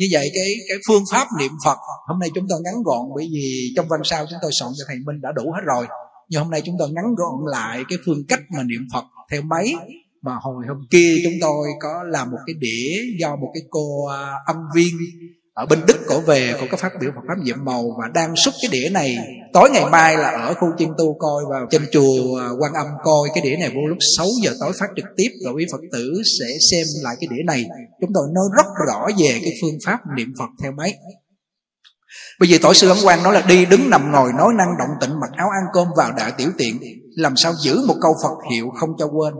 như vậy cái cái phương pháp niệm phật, hôm nay chúng tôi ngắn gọn bởi vì trong văn sau chúng tôi soạn cho thầy minh đã đủ hết rồi. Nhưng hôm nay chúng tôi ngắn gọn lại cái phương cách mà niệm phật theo máy. Mà hồi hôm kia chúng tôi có làm một cái đĩa do một cái cô à, âm viên ở bên Đức cổ về cổ có phát biểu Phật pháp nhiệm màu và đang xúc cái đĩa này. Tối ngày mai là ở khu chiên tu coi vào trên chùa quan âm coi cái đĩa này. Vô lúc 6 giờ tối phát trực tiếp, rồi quý Phật tử sẽ xem lại cái đĩa này. Chúng tôi nói rất rõ về cái phương pháp niệm Phật theo máy. Bây giờ tổ sư Ấn Quang nói là đi đứng nằm ngồi nói năng động tịnh mặc áo ăn cơm vào đại tiểu tiện. Làm sao giữ một câu Phật hiệu không cho quên?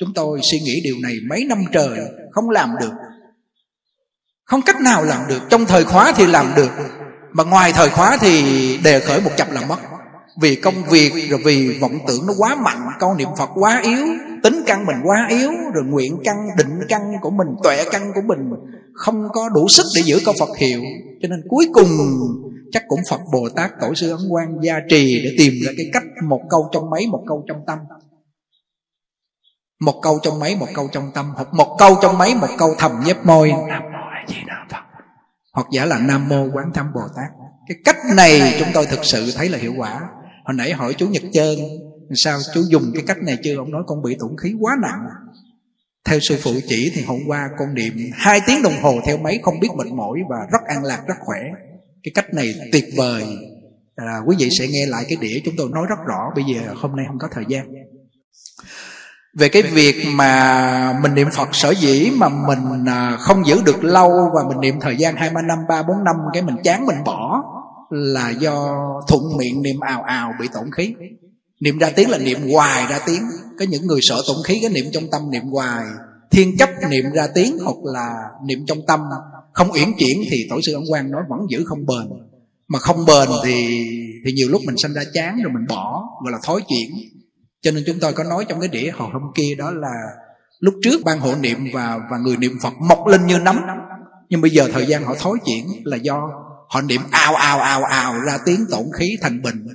Chúng tôi suy nghĩ điều này mấy năm trời, không làm được không cách nào làm được. Trong thời khóa thì làm được. Mà ngoài thời khóa thì đề khởi một chập là mất. Vì công việc Rồi vì vọng tưởng nó quá mạnh Câu niệm Phật quá yếu Tính căn mình quá yếu Rồi nguyện căn, định căn của mình Tuệ căn của mình Không có đủ sức để giữ câu Phật hiệu. Cho nên cuối cùng Chắc cũng Phật Bồ Tát Tổ sư Ấn Quang gia trì Để tìm ra cái cách Một câu trong mấy, một câu trong tâm. Một câu trong mấy, một câu trong tâm Hoặc một câu trong mấy, một câu thầm nhép môi. Di Đà Phật hoặc giả là Nam Mô Quán Thâm Bồ Tát. Cái cách này chúng tôi thực sự thấy là hiệu quả. Hồi nãy hỏi chú Nhật Trơn sao chú dùng cái cách này chưa ông nói con bị tổn khí quá nặng. Theo sư phụ chỉ thì hôm qua con niệm hai tiếng đồng hồ theo máy không biết mệt mỏi và rất an lạc rất khỏe. Cái cách này tuyệt vời. Là quý vị sẽ nghe lại cái đĩa chúng tôi nói rất rõ. Bây giờ hôm nay không có thời gian về cái việc mà mình niệm Phật sở dĩ mà mình à, không giữ được lâu và mình niệm thời gian hai ba năm ba bốn năm cái mình chán mình bỏ là do thuận miệng niệm ào ào bị tổn khí. Niệm ra tiếng là niệm hoài ra tiếng. Có những người sợ tổn khí cái niệm trong tâm niệm hoài. Thiên chấp niệm ra tiếng hoặc là niệm trong tâm không uyển chuyển thì tổ sư ấn quang nói vẫn giữ không bền. Mà không bền thì thì nhiều lúc mình sanh ra chán rồi mình bỏ gọi là thói chuyển cho nên chúng tôi có nói trong cái đĩa hồi hôm kia đó là lúc trước ban hộ niệm và và người niệm phật mọc lên như nấm. Nhưng bây giờ thời gian họ thối chuyển là do họ niệm ào ào ào ào ra tiếng tổn khí thành bệnh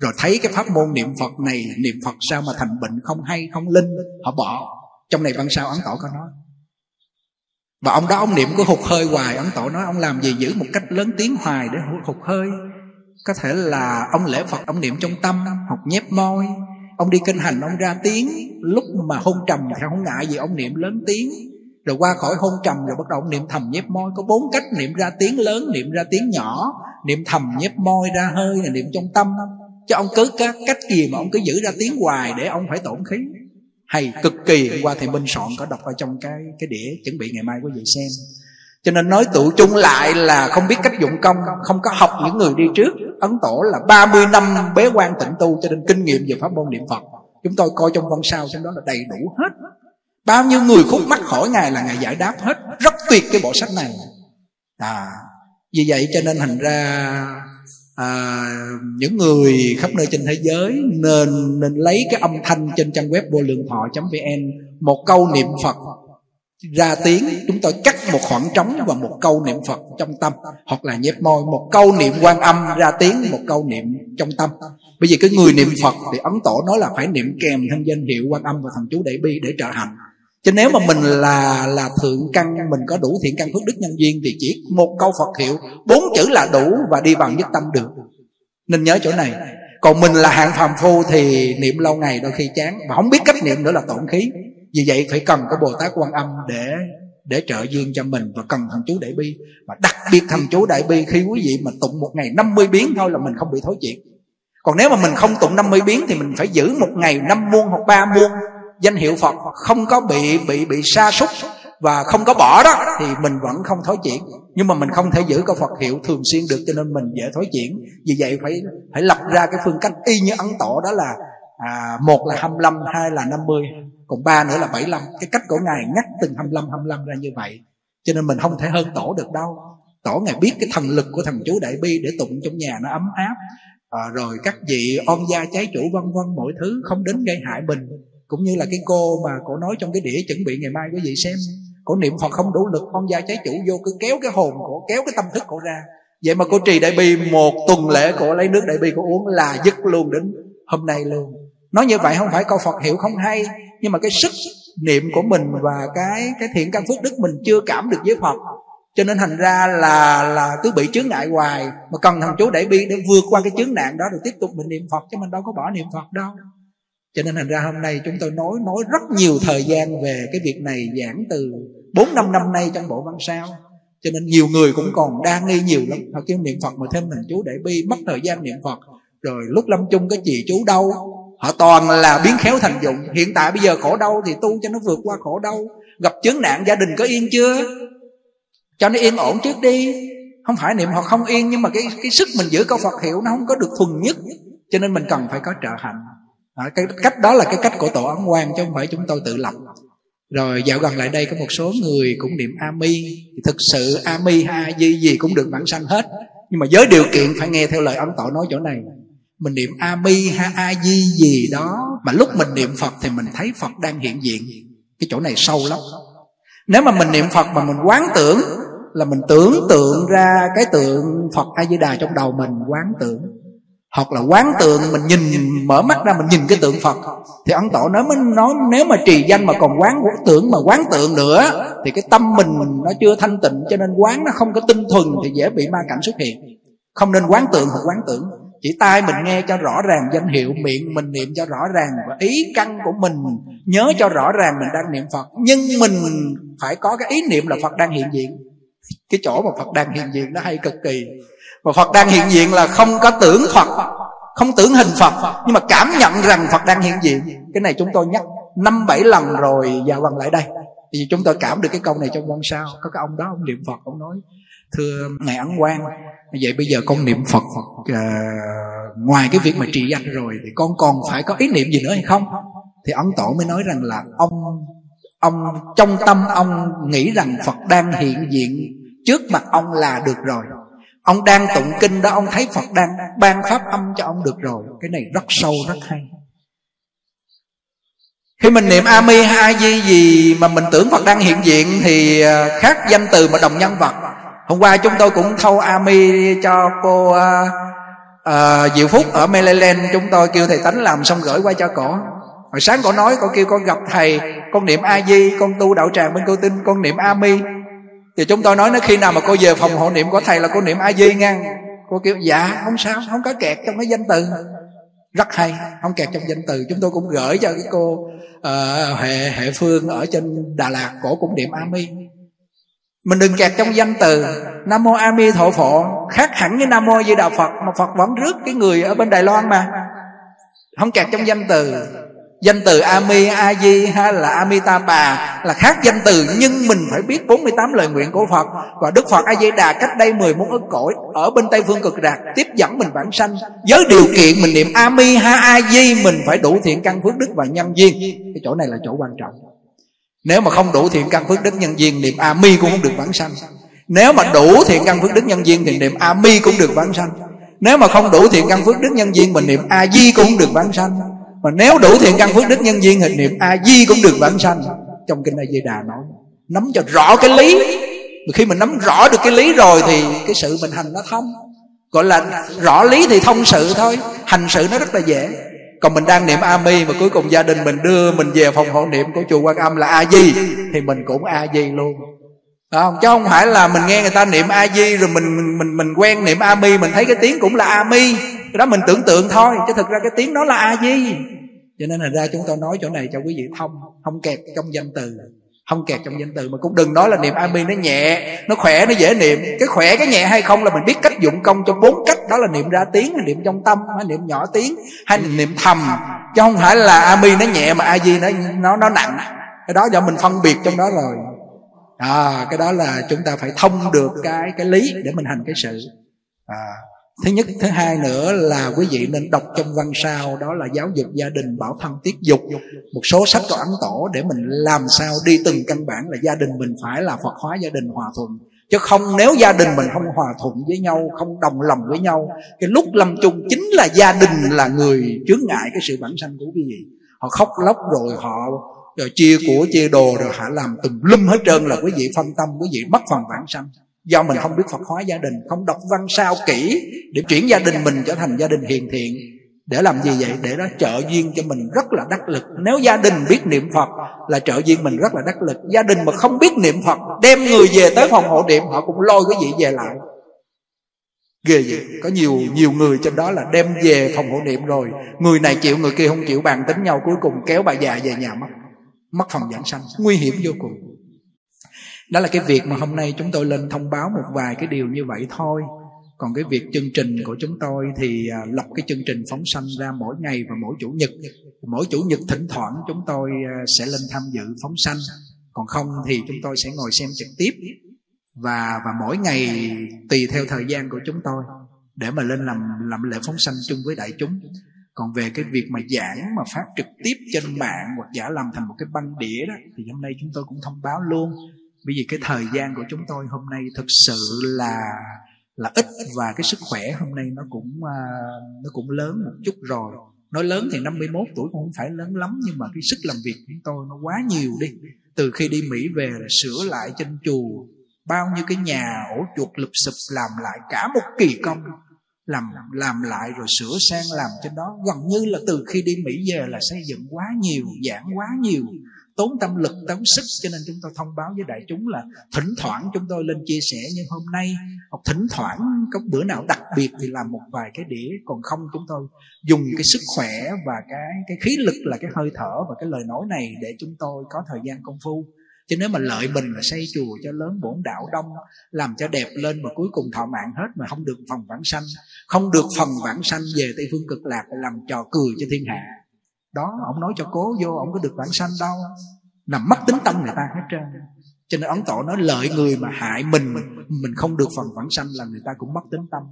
rồi thấy cái pháp môn niệm phật này, niệm phật sao mà thành bệnh không hay, không linh, họ bỏ. Trong này văn sao ấn tổ có nói. Và ông đó ông niệm có hụt hơi hoài. Ấn tổ nói, ông làm gì giữ một cách lớn tiếng hoài để hụt hơi? Có thể là ông lễ phật, ông niệm trong tâm hoặc nhép môi ông đi kinh hành, ông ra tiếng. Lúc mà hôn trầm thì không ngại gì, ông niệm lớn tiếng. Rồi qua khỏi hôn trầm rồi bắt đầu ông niệm thầm nhép môi. Có bốn cách niệm ra tiếng lớn, niệm ra tiếng nhỏ. Niệm thầm nhép môi ra hơi là niệm trong tâm. Chứ ông cứ các cách gì mà ông cứ giữ ra tiếng hoài để ông phải tổn khí. Hay cực kỳ qua thầy minh soạn có đọc ở trong cái cái đĩa chuẩn bị ngày mai quý vị xem. Cho nên nói tụ chung lại là không biết cách dụng công, không có học những người đi trước ấn tổ là 30 năm bế quan tịnh tu cho nên kinh nghiệm về pháp môn niệm phật. Chúng tôi coi trong văn sao trong đó là đầy đủ hết. Bao nhiêu người khúc mắc hỏi ngài là ngài giải đáp hết. Rất tuyệt cái bộ sách này. À vì vậy cho nên thành ra à, những người khắp nơi trên thế giới nên nên lấy cái âm thanh trên trang web vô lượng thọ vn một câu niệm phật ra tiếng, chúng tôi cắt một khoảng trống và một câu niệm phật trong tâm. Hoặc là nhép môi, một câu niệm quan âm, ra tiếng, một câu niệm trong tâm. Bởi vì cái người niệm phật thì ấn tổ nói là phải niệm kèm thân danh hiệu quan âm và thần chú đại bi để trợ hành. Chứ nếu mà mình là là thượng căn, mình có đủ thiện căn phước đức nhân duyên thì chỉ một câu phật hiệu, bốn chữ là đủ và đi vào nhất tâm được. Nên nhớ chỗ này. Còn mình là hạng phàm phu thì niệm lâu ngày đôi khi chán. Và không biết cách niệm nữa là tổn khí vì vậy phải cần có bồ tát quan âm để để trợ duyên cho mình và cần thằng chú đại bi. Và đặc biệt thằng chú đại bi khi quý vị mà tụng một ngày 50 biến thôi là mình không bị thối chuyện. Còn nếu mà mình không tụng 50 biến thì mình phải giữ một ngày năm muôn hoặc ba muôn. Danh hiệu Phật không có bị bị bị sa sút và không có bỏ đó thì mình vẫn không thối chuyển nhưng mà mình không thể giữ cái Phật hiệu thường xuyên được cho nên mình dễ thối chuyển vì vậy phải phải lập ra cái phương cách y như ấn tổ đó là à, một là 25 hai là 50 còn ba nữa là 75 cái cách của ngài ngắt từng 25 25 ra như vậy. Cho nên mình không thể hơn tổ được đâu. Tổ ngài biết cái thần lực của thần chú đại bi để tụng trong nhà nó ấm áp. À, rồi các vị on gia trái chủ vân vân mọi thứ không đến gây hại mình. Cũng như là cái cô mà cổ nói trong cái đĩa chuẩn bị ngày mai quý vị xem. Cổ niệm phật không đủ lực on gia trái chủ vô cứ kéo cái hồn cổ kéo cái tâm thức cổ ra. Vậy mà cô trì đại bi một tuần lễ cổ lấy nước đại bi cổ uống là dứt luôn đến hôm nay luôn nói như vậy không phải câu phật hiểu không hay, nhưng mà cái sức niệm của mình và cái cái thiện căn phước đức mình chưa cảm được với phật. Cho nên thành ra là là cứ bị chướng ngại hoài, mà cần thằng chú đại bi để vượt qua cái chướng nạn đó rồi tiếp tục mình niệm phật, chứ mình đâu có bỏ niệm phật đâu. Cho nên thành ra hôm nay chúng tôi nói nói rất nhiều thời gian về cái việc này giảng từ bốn năm năm nay trong bộ văn sao. Cho nên nhiều người cũng còn đa nghi nhiều lắm. Họ kêu niệm phật mà thêm thằng chú đại bi, mất thời gian niệm phật. Rồi lúc lâm chung cái chị chú đâu họ toàn là biến khéo thành dụng. Hiện tại bây giờ khổ đau thì tu cho nó vượt qua khổ đau. Gặp chướng nạn gia đình có yên chưa? Cho nó yên ổn trước đi. Không phải niệm họ không yên nhưng mà cái cái sức mình giữ câu Phật hiệu nó không có được thuần nhất. Cho nên mình cần phải có trợ hạnh. À, cái cách đó là cái cách của tổ ấn quan chứ không phải chúng tôi tự lập. Rồi dạo gần lại đây có một số người cũng niệm a mi thì thực sự a mi hay a di gì cũng được bản sanh hết. Nhưng mà với điều kiện phải nghe theo lời ấn tổ nói chỗ này mình niệm a mi ha a di gì đó. Mà lúc mình niệm phật thì mình thấy phật đang hiện diện. Cái chỗ này sâu lắm. Nếu mà mình niệm phật mà mình quán tưởng, là mình tưởng tượng ra cái tượng phật a di đà trong đầu mình, quán tưởng. Hoặc là quán tượng mình nhìn, mở mắt ra mình nhìn cái tượng phật. Thì ấn tổ nói mới nói, nếu mà trì danh mà còn quán tưởng mà quán tượng nữa, thì cái tâm mình nó chưa thanh tịnh, cho nên quán nó không có tinh thuần thì dễ bị ma cảnh xuất hiện. Không nên quán tượng hoặc quán tưởng chỉ tai mình nghe cho rõ ràng danh hiệu, miệng mình niệm cho rõ ràng và ý căn của mình nhớ cho rõ ràng mình đang niệm phật. Nhưng mình phải có cái ý niệm là phật đang hiện diện. Cái chỗ mà phật đang hiện diện nó hay cực kỳ. Mà phật đang hiện diện là không có tưởng phật, không tưởng hình phật. Nhưng mà cảm nhận rằng phật đang hiện diện. Cái này chúng tôi nhắc năm bảy lần rồi và lần lại đây. Thì chúng tôi cảm được cái câu này trong văn sao. Có cái ông đó, ông niệm phật, ông nói thưa ngài ấn quan vậy bây giờ con niệm phật uh, ngoài cái việc mà trì danh rồi thì con còn phải có ý niệm gì nữa hay không? Thì ấn tổ mới nói rằng là ông ông trong tâm ông nghĩ rằng phật đang hiện diện trước mặt ông là được rồi. Ông đang tụng kinh đó ông thấy phật đang ban pháp âm cho ông được rồi. Cái này rất sâu rất hay. Khi mình niệm a hai di gì mà mình tưởng phật đang hiện diện thì ờ, khác danh từ mà đồng nhân vật hôm qua chúng tôi cũng thâu ami cho cô uh, uh, diệu phúc ở maryland. Chúng tôi kêu thầy tánh làm xong gửi qua cho cổ. Hồi sáng cổ nói cổ kêu con gặp thầy con niệm a di con tu đạo tràng bên cô tin con niệm ami thì chúng tôi nói nó khi nào mà cô về phòng hộ niệm của thầy là cô niệm a di ngang. Cô kêu dạ không sao không có kẹt trong cái danh từ. Rất hay không kẹt trong danh từ. Chúng tôi cũng gửi cho cái cô ờ, uh, hệ hệ phương ở trên đà lạt cổ cũng niệm ami mình đừng kẹt trong danh từ. Nam mô a di thọ phộ khác hẳn với nam mô di đà phật. Mà phật vẫn rước cái người ở bên đài loan mà. Không kẹt trong danh từ. Danh từ ami a di hay là amitabha là khác danh từ, nhưng mình phải biết 48 lời nguyện của phật. Và đức phật a di đà cách đây 10 muôn ức cõi ở bên tây phương cực lạc tiếp dẫn mình bản sanh. Với điều kiện mình niệm ami ha a di, mình phải đủ thiện căn phước đức và nhân duyên. Cái chỗ này là chỗ quan trọng nếu mà không đủ thiện căn phước đức nhân duyên, niệm a mi cũng không được vãng sanh. Nếu mà đủ thiện căn phước đức nhân duyên thì niệm a mi cũng được vãng sanh. Nếu mà không đủ thiện căn phước đức nhân duyên mình niệm a di cũng không được vãng sanh. Mà nếu đủ thiện căn phước đức nhân duyên thì niệm a di cũng được vãng sanh. Trong kinh a di đà nói, nắm cho rõ cái lý. Mà khi mình nắm rõ được cái lý rồi thì cái sự mình hành nó thông. Gọi là rõ lý thì thông sự thôi. Hành sự nó rất là dễ còn mình đang niệm a mi mà cuối cùng gia đình mình đưa mình về phòng hộ niệm của chùa quan âm là a di thì mình cũng a di luôn. Đó không? chứ không phải là mình nghe người ta niệm a di rồi mình mình mình mình quen niệm a mi mình thấy cái tiếng cũng là a mi cái đó mình tưởng tượng thôi, chứ thực ra cái tiếng đó là a di cho nên là ra chúng tôi nói chỗ này cho quý vị thông, không kẹt trong danh từ không kẹt trong danh từ, mà cũng đừng nói là niệm amin nó nhẹ, nó khỏe, nó dễ niệm. Cái khỏe, cái nhẹ hay không là mình biết cách dụng công cho bốn cách. Đó là niệm ra tiếng, hay niệm trong tâm, hay niệm nhỏ tiếng, hay niệm thầm. Chứ không phải là amin nó nhẹ mà a di nó nó nó nặng. Cái đó do mình phân biệt trong đó rồi. À cái đó là chúng ta phải thông được cái cái lý để mình hành cái sự. À thứ nhất, thứ hai nữa là quý vị nên đọc trong văn sao, đó là giáo dục gia đình, bảo thân tiết dục. Một số sách của ấn tổ để mình làm sao đi từng căn bản là gia đình mình phải là phật hóa gia đình hòa thuận. Chứ không, nếu gia đình mình không hòa thuận với nhau, không đồng lòng với nhau, cái lúc lâm chung chính là gia đình là người chướng ngại cái sự bản sanh của quý vị. Họ khóc lóc rồi họ, rồi chia của, chia đồ rồi họ làm tùm lum hết trơn là quý vị phân tâm, quý vị mất phần bản sanh do mình không biết phật hóa gia đình, không đọc văn sao kỹ để chuyển gia đình mình trở thành gia đình hiền thiện, để làm gì vậy? Để nó trợ duyên cho mình rất là đắc lực. Nếu gia đình biết niệm phật là trợ duyên mình rất là đắc lực. Gia đình mà không biết niệm phật, đem người về tới phòng hộ niệm, họ cũng lôi cái gì về lại. Ghê vậy. Có nhiều nhiều người trên đó là đem về phòng hộ niệm rồi. Người này chịu, người kia không chịu, bàn tính nhau, cuối cùng kéo bà già về nhà mất. Mất phòng giảng sanh. Nguy hiểm vô cùng đó là cái việc mà hôm nay chúng tôi lên thông báo một vài cái điều như vậy thôi. Còn cái việc chương trình của chúng tôi thì à, lập cái chương trình phóng sanh ra mỗi ngày và mỗi chủ nhật. Mỗi chủ nhật thỉnh thoảng chúng tôi à, sẽ lên tham dự phóng sanh. Còn không thì chúng tôi sẽ ngồi xem trực tiếp và và mỗi ngày tùy theo thời gian của chúng tôi để mà lên làm làm lễ phóng sanh chung với đại chúng. Còn về cái việc mà giảng, mà phát trực tiếp trên mạng hoặc giả làm thành một cái băng đĩa đó thì hôm nay chúng tôi cũng thông báo luôn bởi vì cái thời gian của chúng tôi hôm nay thực sự là là ít và cái sức khỏe hôm nay nó cũng uh, nó cũng lớn một chút rồi. Nói lớn thì 51 tuổi cũng không phải lớn lắm nhưng mà cái sức làm việc của chúng tôi nó quá nhiều đi. Từ khi đi Mỹ về là sửa lại trên chùa bao nhiêu cái nhà ổ chuột lụp sụp làm lại cả một kỳ công làm làm lại rồi sửa sang làm trên đó. Gần như là từ khi đi Mỹ về là xây dựng quá nhiều giảng quá nhiều tốn tâm lực, tốn sức, cho nên chúng tôi thông báo với đại chúng là thỉnh thoảng chúng tôi lên chia sẻ. Như hôm nay, hoặc thỉnh thoảng, có bữa nào đặc biệt thì làm một vài cái đĩa. Còn không, chúng tôi dùng cái sức khỏe và cái cái khí lực là cái hơi thở và cái lời nói này để chúng tôi có thời gian công phu. Chứ nếu mà lợi mình là xây chùa cho lớn, bổn đạo đông, làm cho đẹp lên mà cuối cùng thọ mạng hết mà không được phần vãng sanh, không được phần vãng sanh về tây phương cực lạc làm trò cười cho thiên hạ đó, ông nói cho cố vô, ông có được vãng sanh đâu. Nằm mất tính tâm người ta hết trơn. Cho nên ấn tổ nói lợi người mà hại mình mình không được phần vãng sanh là người ta cũng mất tính tâm.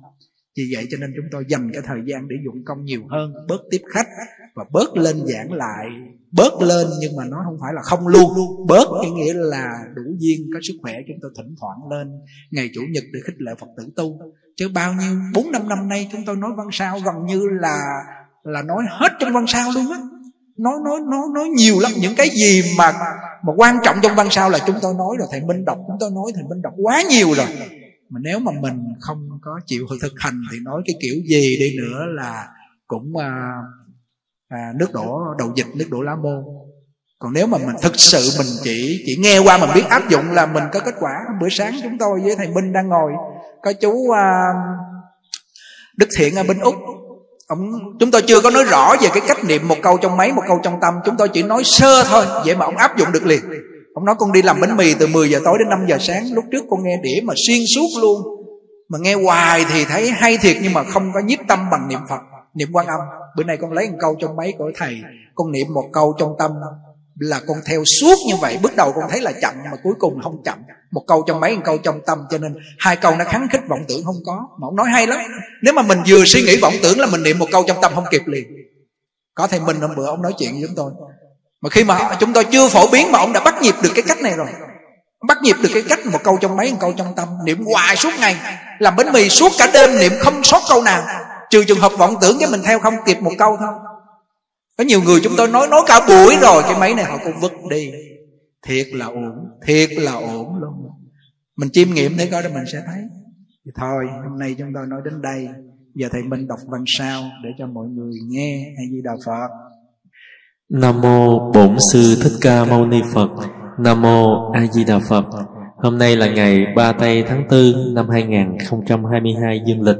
Vì vậy cho nên chúng tôi dành cái thời gian để dụng công nhiều hơn, bớt tiếp khách và bớt lên giảng lại. Bớt lên nhưng mà nó không phải là không luôn. Bớt cái nghĩa là đủ duyên, có sức khỏe, chúng tôi thỉnh thoảng lên. Ngày chủ nhật để khích lệ phật tử tu. Chứ bao nhiêu, bốn năm năm nay chúng tôi nói văn sao gần như là là nói hết trong văn sao luôn á. Nói nói nói nói nhiều lắm. Những cái gì mà mà quan trọng trong văn sao là chúng tôi nói rồi thầy minh đọc chúng tôi nói thầy minh đọc quá nhiều rồi. Mà nếu mà mình không có chịu thực hành thì nói cái kiểu gì đi nữa là cũng à, à, nước đổ đầu dịch nước đổ lá môn còn nếu mà mình thực sự mình chỉ chỉ nghe qua mình biết áp dụng là mình có kết quả. Bữa sáng chúng tôi với thầy minh đang ngồi có chú à, đức thiện ở bên úc ông chúng tôi chưa có nói rõ về cái cách niệm một câu trong máy, một câu trong tâm. Chúng tôi chỉ nói sơ thôi vậy mà ông áp dụng được liền. Ông nói con đi làm bánh mì từ 10 giờ tối đến 5 giờ sáng. Lúc trước con nghe đĩa mà xuyên suốt luôn. Mà nghe hoài thì thấy hay thiệt, nhưng mà không có nhiếp tâm bằng niệm phật, niệm quan âm. Bữa nay con lấy một câu trong máy của thầy. Con niệm một câu trong tâm là con theo suốt như vậy. Bước đầu con thấy là chậm, mà cuối cùng không chậm. Một câu trong mấy, một câu trong tâm, cho nên hai câu nó kháng khích vọng tưởng không có. Mà ông nói hay lắm. Nếu mà mình vừa suy nghĩ vọng tưởng là mình niệm một câu trong tâm không kịp liền. Có thầy mình hôm bữa ông nói chuyện với chúng tôi. Mà khi mà chúng tôi chưa phổ biến mà ông đã bắt nhịp được cái cách này rồi. Bắt nhịp được cái cách một câu trong mấy, một câu trong tâm, niệm hoài suốt ngày. Làm bánh mì suốt cả đêm, niệm không sót câu nào. Trừ trường hợp vọng tưởng cái mình theo không kịp một câu thôi có nhiều người chúng tôi nói nói cả buổi rồi, cái máy này họ cũng vứt đi. Thiệt là ổn, thiệt là ổn luôn. Mình chiêm nghiệm thấy coi rồi mình sẽ thấy. Thì thôi, hôm nay chúng tôi nói đến đây. Giờ thầy minh đọc văn sao để cho mọi người nghe hay di đà phật. Nam mô bổn sư thích ca mâu ni phật. Nam mô a di đà phật. Hôm nay là ngày 3 tây tháng 4 năm 2022 dương lịch,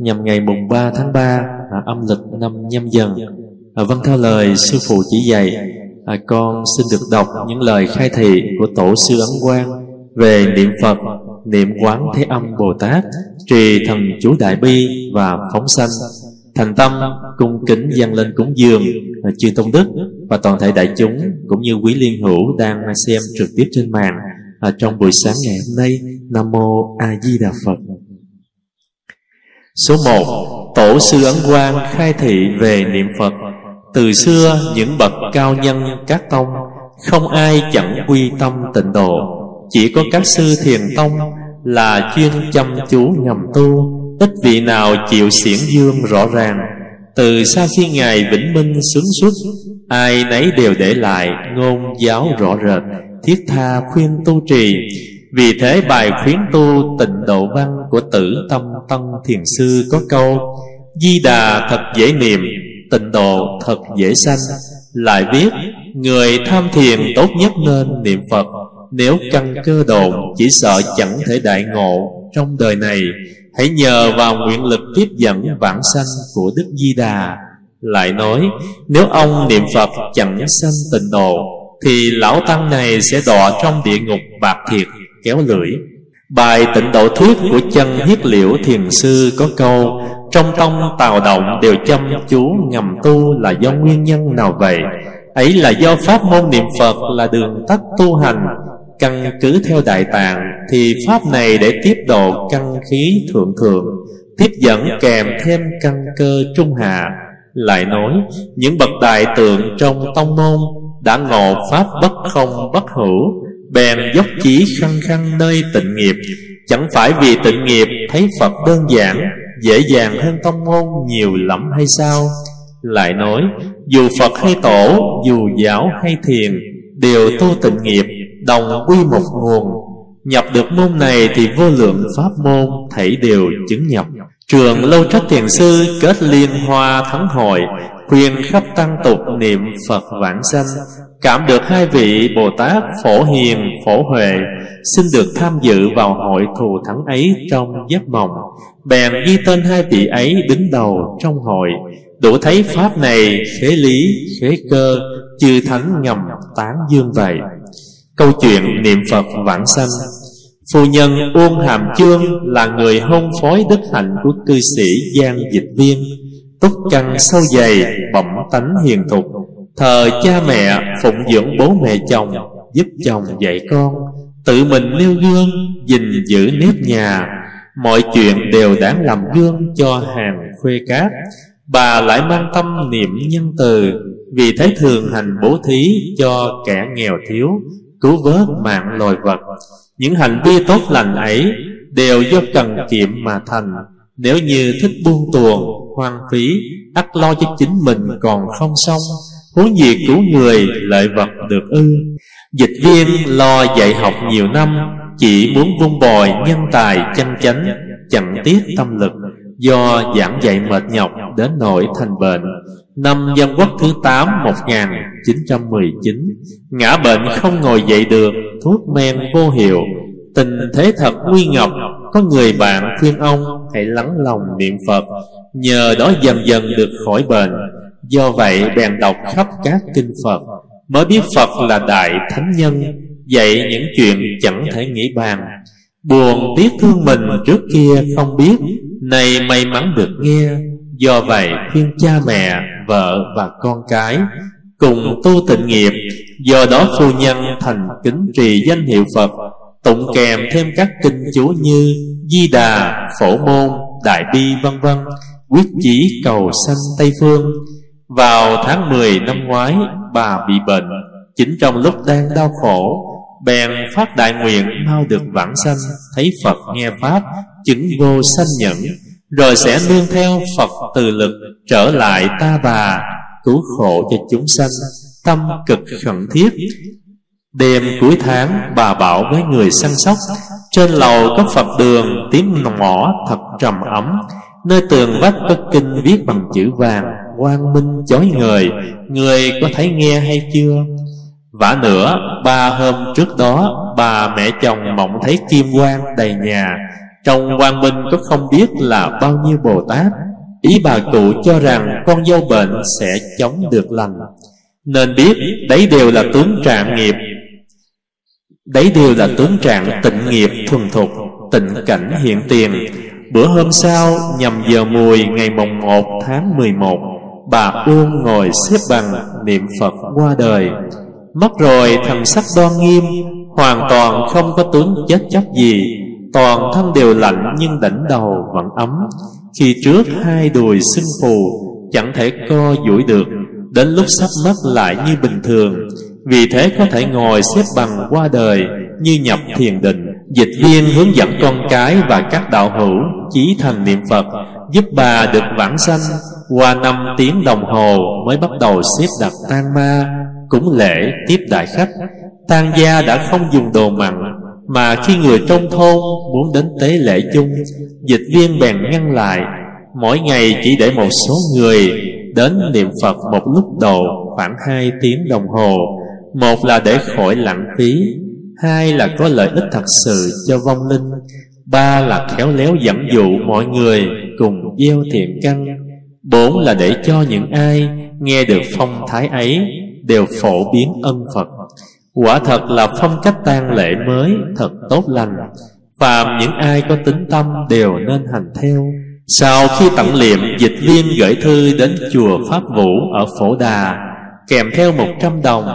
nhằm ngày mùng 3 tháng 3 âm lịch năm nhâm dần à, vâng theo lời sư phụ chỉ dạy à, con xin được đọc những lời khai thị của tổ sư ấn quang về niệm phật niệm quán thế âm bồ tát trì thần chú đại bi và phóng sanh. Thành tâm cung kính dâng lên cúng dường à, chư tôn đức và toàn thể đại chúng cũng như quý liên hữu đang xem trực tiếp trên màn à, trong buổi sáng ngày hôm nay nam mô a di đà phật. Số 1 tổ sư ấn quang khai thị về niệm phật từ xưa, những bậc cao nhân, các tông, Không ai chẳng quy tâm tịnh độ. Chỉ có các sư thiền tông Là chuyên chăm chú ngầm tu. Ít vị nào chịu xiển dương rõ ràng. Từ sau khi Ngài Vĩnh Minh sướng xuất Ai nấy đều để lại ngôn giáo rõ rệt, Thiết tha khuyên tu trì. Vì thế bài khuyến tu tịnh độ văn Của tử tâm tân thiền sư có câu, Di đà thật dễ niệm tịnh độ thật dễ sanh. Lại viết, Người tham thiền tốt nhất nên niệm Phật. Nếu căn cơ độn Chỉ sợ chẳng thể đại ngộ Trong đời này, Hãy nhờ vào nguyện lực tiếp dẫn vãng sanh của Đức Di Đà. Lại nói, Nếu ông niệm Phật chẳng sanh tịnh độ, Thì lão tăng này sẽ đọa trong địa ngục bạc thiệt, kéo lưỡi. Bài tịnh độ thuyết của chân hiết liễu thiền sư có câu trong tông tào động đều chăm chú ngầm tu là do nguyên nhân nào vậy? Ấy là do pháp môn niệm Phật là đường tắt tu hành. Căn cứ theo Đại Tạng Thì pháp này để tiếp độ căn khí thượng thượng, Tiếp dẫn kèm thêm căn cơ trung hạ. Lại nói, những bậc đại tượng trong tông môn Đã ngộ pháp bất không bất hữu, Bèn dốc chí khăng khăng nơi tịnh nghiệp. Chẳng phải vì tịnh nghiệp thấy Phật đơn giản Dễ dàng hơn tông môn nhiều lắm hay sao? Lại nói, Dù Phật hay Tổ, Dù giáo hay thiền, Đều tu tịnh nghiệp, Đồng quy một nguồn. Nhập được môn này thì vô lượng pháp môn, Thảy đều chứng nhập. Trường Lâu Trách Thiền Sư kết liên hoa thắng hội, Khuyên khắp tăng tục niệm Phật vãng sanh. Cảm được hai vị Bồ Tát Phổ Hiền, Phổ Huệ Xin được tham dự vào hội thù thắng ấy trong giấc mộng. Bèn ghi tên hai vị ấy đứng đầu trong hội. Đủ thấy Pháp này khế lý, khế cơ Chư Thánh ngầm tán dương vậy. Câu chuyện niệm Phật vãng sanh. Phu nhân Uông Hàm Chương là người hôn phối đức hạnh của cư sĩ Giang Dịch Viên Túc căn sâu dày, bẩm tánh hiền thục. Thờ cha mẹ phụng dưỡng bố mẹ chồng Giúp chồng dạy con. Tự mình nêu gương gìn giữ nếp nhà. Mọi chuyện đều đáng làm gương cho hàng khuê cát. Bà lại mang tâm niệm nhân từ Vì thấy thường hành bố thí cho kẻ nghèo thiếu Cứu vớt mạng loài vật. Những hành vi tốt lành ấy Đều do cần kiệm mà thành. Nếu như thích buông tuồng, hoang phí ắt lo cho chính mình còn không xong Huống gì cứu người lợi vật được ư? Dịch viên lo dạy học nhiều năm, Chỉ muốn vun bồi nhân tài chân chánh, Chẳng tiếc tâm lực. Do giảng dạy mệt nhọc đến nỗi thành bệnh. Năm dân quốc thứ 8 1919 Ngã bệnh không ngồi dậy được, Thuốc men vô hiệu. Tình thế thật nguy ngập, Có người bạn khuyên ông Hãy lắng lòng niệm Phật, Nhờ đó dần dần được khỏi bệnh. Do vậy bèn đọc khắp các kinh Phật Mới biết Phật là Đại Thánh Nhân Dạy những chuyện chẳng thể nghĩ bàn. Buồn tiếc thương mình trước kia không biết Nay may mắn được nghe. Do vậy khuyên cha mẹ, vợ và con cái Cùng tu tịnh nghiệp Do đó phu nhân thành kính trì danh hiệu Phật Tụng kèm thêm các kinh chú như Di Đà, Phổ Môn, Đại Bi vân vân Quyết chỉ cầu sanh Tây Phương vào tháng 10 năm ngoái, Bà bị bệnh. Chính trong lúc đang đau khổ, Bèn phát đại nguyện mau được vãng sanh. Thấy Phật nghe Pháp, Chứng vô sanh nhẫn, Rồi sẽ nương theo Phật từ lực Trở lại ta bà, Cứu khổ cho chúng sanh. Tâm cực khẩn thiết. Đêm cuối tháng, bà bảo với người săn sóc, Trên lầu có Phật đường, Tiếng mỏ thật trầm ấm. Nơi tường vách có kinh viết bằng chữ vàng quang minh chói người, Người có thấy nghe hay chưa? Vả nữa Ba hôm trước đó Bà mẹ chồng mộng thấy kim quang đầy nhà. Trong quang minh có không biết là bao nhiêu Bồ Tát. Ý bà cụ cho rằng con dâu bệnh sẽ chống được lành. Nên biết đấy đều là tướng trạng nghiệp. Đấy đều là tướng trạng tịnh nghiệp thuần thục Tịnh cảnh hiện tiền. Bữa hôm sau nhằm giờ mùi ngày mồng 1 tháng 11 Bà Uông ngồi xếp bằng niệm Phật qua đời. Mất rồi, thần sắc đoan nghiêm, Hoàn toàn không có tướng chết chóc gì. Toàn thân đều lạnh nhưng đỉnh đầu vẫn ấm. Khi trước hai đùi sưng phù, Chẳng thể co duỗi được. Đến lúc sắp mất lại như bình thường. Vì thế có thể ngồi xếp bằng qua đời, Như nhập thiền định, Dịch viên hướng dẫn con cái và các đạo hữu, Chí thành niệm Phật, Giúp bà được vãng sanh qua năm tiếng đồng hồ mới bắt đầu xếp đặt tang ma. Cúng lễ tiếp đại khách. Tang gia đã không dùng đồ mặn, Mà khi người trong thôn muốn đến tế lễ chung, Dịch viên bèn ngăn lại. Mỗi ngày chỉ để một số người đến niệm Phật một lúc độ khoảng 2 tiếng đồng hồ. Một là để khỏi lãng phí, Hai là có lợi ích thật sự cho vong linh, Ba là khéo léo dẫn dụ mọi người cùng gieo thiện căn. Bốn là để cho những ai nghe được phong thái ấy Đều phổ biến ân Phật. Quả thật là phong cách tang lễ mới thật tốt lành. Phàm những ai có tính tâm đều nên hành theo. Sau khi tặng liệm, Dịch viên gửi thư đến chùa Pháp Vũ ở Phổ Đà, Kèm theo một trăm đồng,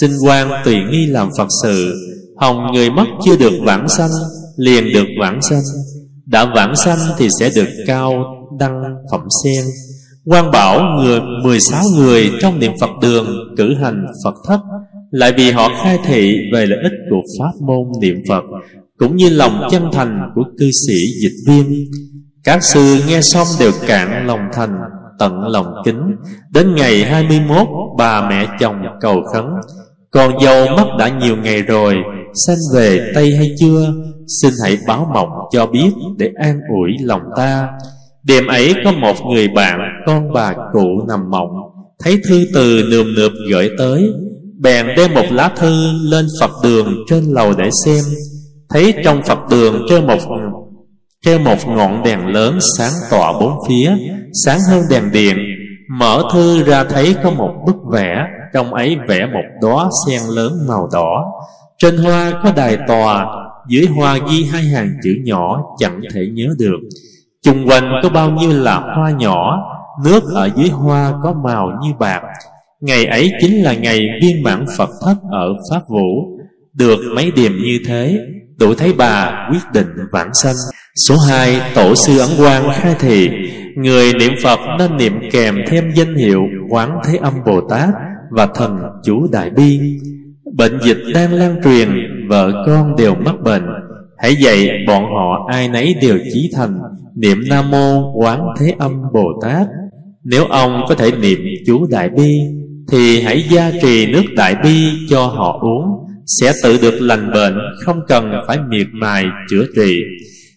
Xin quan tùy nghi làm Phật sự. Hồng người mất chưa được vãng sanh, Liền được vãng sanh. Đã vãng sanh thì sẽ được cao đăng phẩm sen quan bảo người 16 người trong niệm Phật đường cử hành Phật thất, lại vì họ khai thị về lợi ích của pháp môn niệm Phật, cũng như lòng chân thành của cư sĩ dịch viên. Các sư nghe xong đều cạn lòng thành, tận lòng kính. Đến ngày 21 bà mẹ chồng cầu khấn còn dâu mất đã nhiều ngày rồi, Sanh về Tây hay chưa? Xin hãy báo mộng cho biết Để an ủi lòng ta. Đêm ấy có một người bạn, Con bà cụ nằm mộng, Thấy thư từ nườm nượp gửi tới. Bèn đem một lá thư Lên Phật đường trên lầu để xem. Thấy trong Phật đường Treo một treo một ngọn đèn lớn Sáng tỏa bốn phía, Sáng hơn đèn điện. Mở thư ra thấy có một bức vẽ, Trong ấy vẽ một đóa sen lớn màu đỏ. Trên hoa có đài tòa, Dưới hoa ghi hai hàng chữ nhỏ Chẳng thể nhớ được chung quanh có bao nhiêu là hoa nhỏ, Nước ở dưới hoa có màu như bạc. Ngày ấy chính là ngày viên mãn Phật thất ở Pháp Vũ. Được mấy điểm như thế, Đủ thấy bà quyết định vãng sanh. Số 2 Tổ sư Ấn Quang khai thị, Người niệm Phật nên niệm kèm thêm danh hiệu Quán Thế Âm Bồ Tát Và Thần Chủ Đại Bi. Bệnh dịch đang lan truyền, Vợ con đều mắc bệnh. Hãy dạy bọn họ ai nấy đều chí thành, Niệm Nam Mô Quán Thế Âm Bồ Tát. Nếu ông có thể niệm chú Đại Bi, Thì hãy gia trì nước Đại Bi cho họ uống. Sẽ tự được lành bệnh, Không cần phải miệt mài, chữa trị.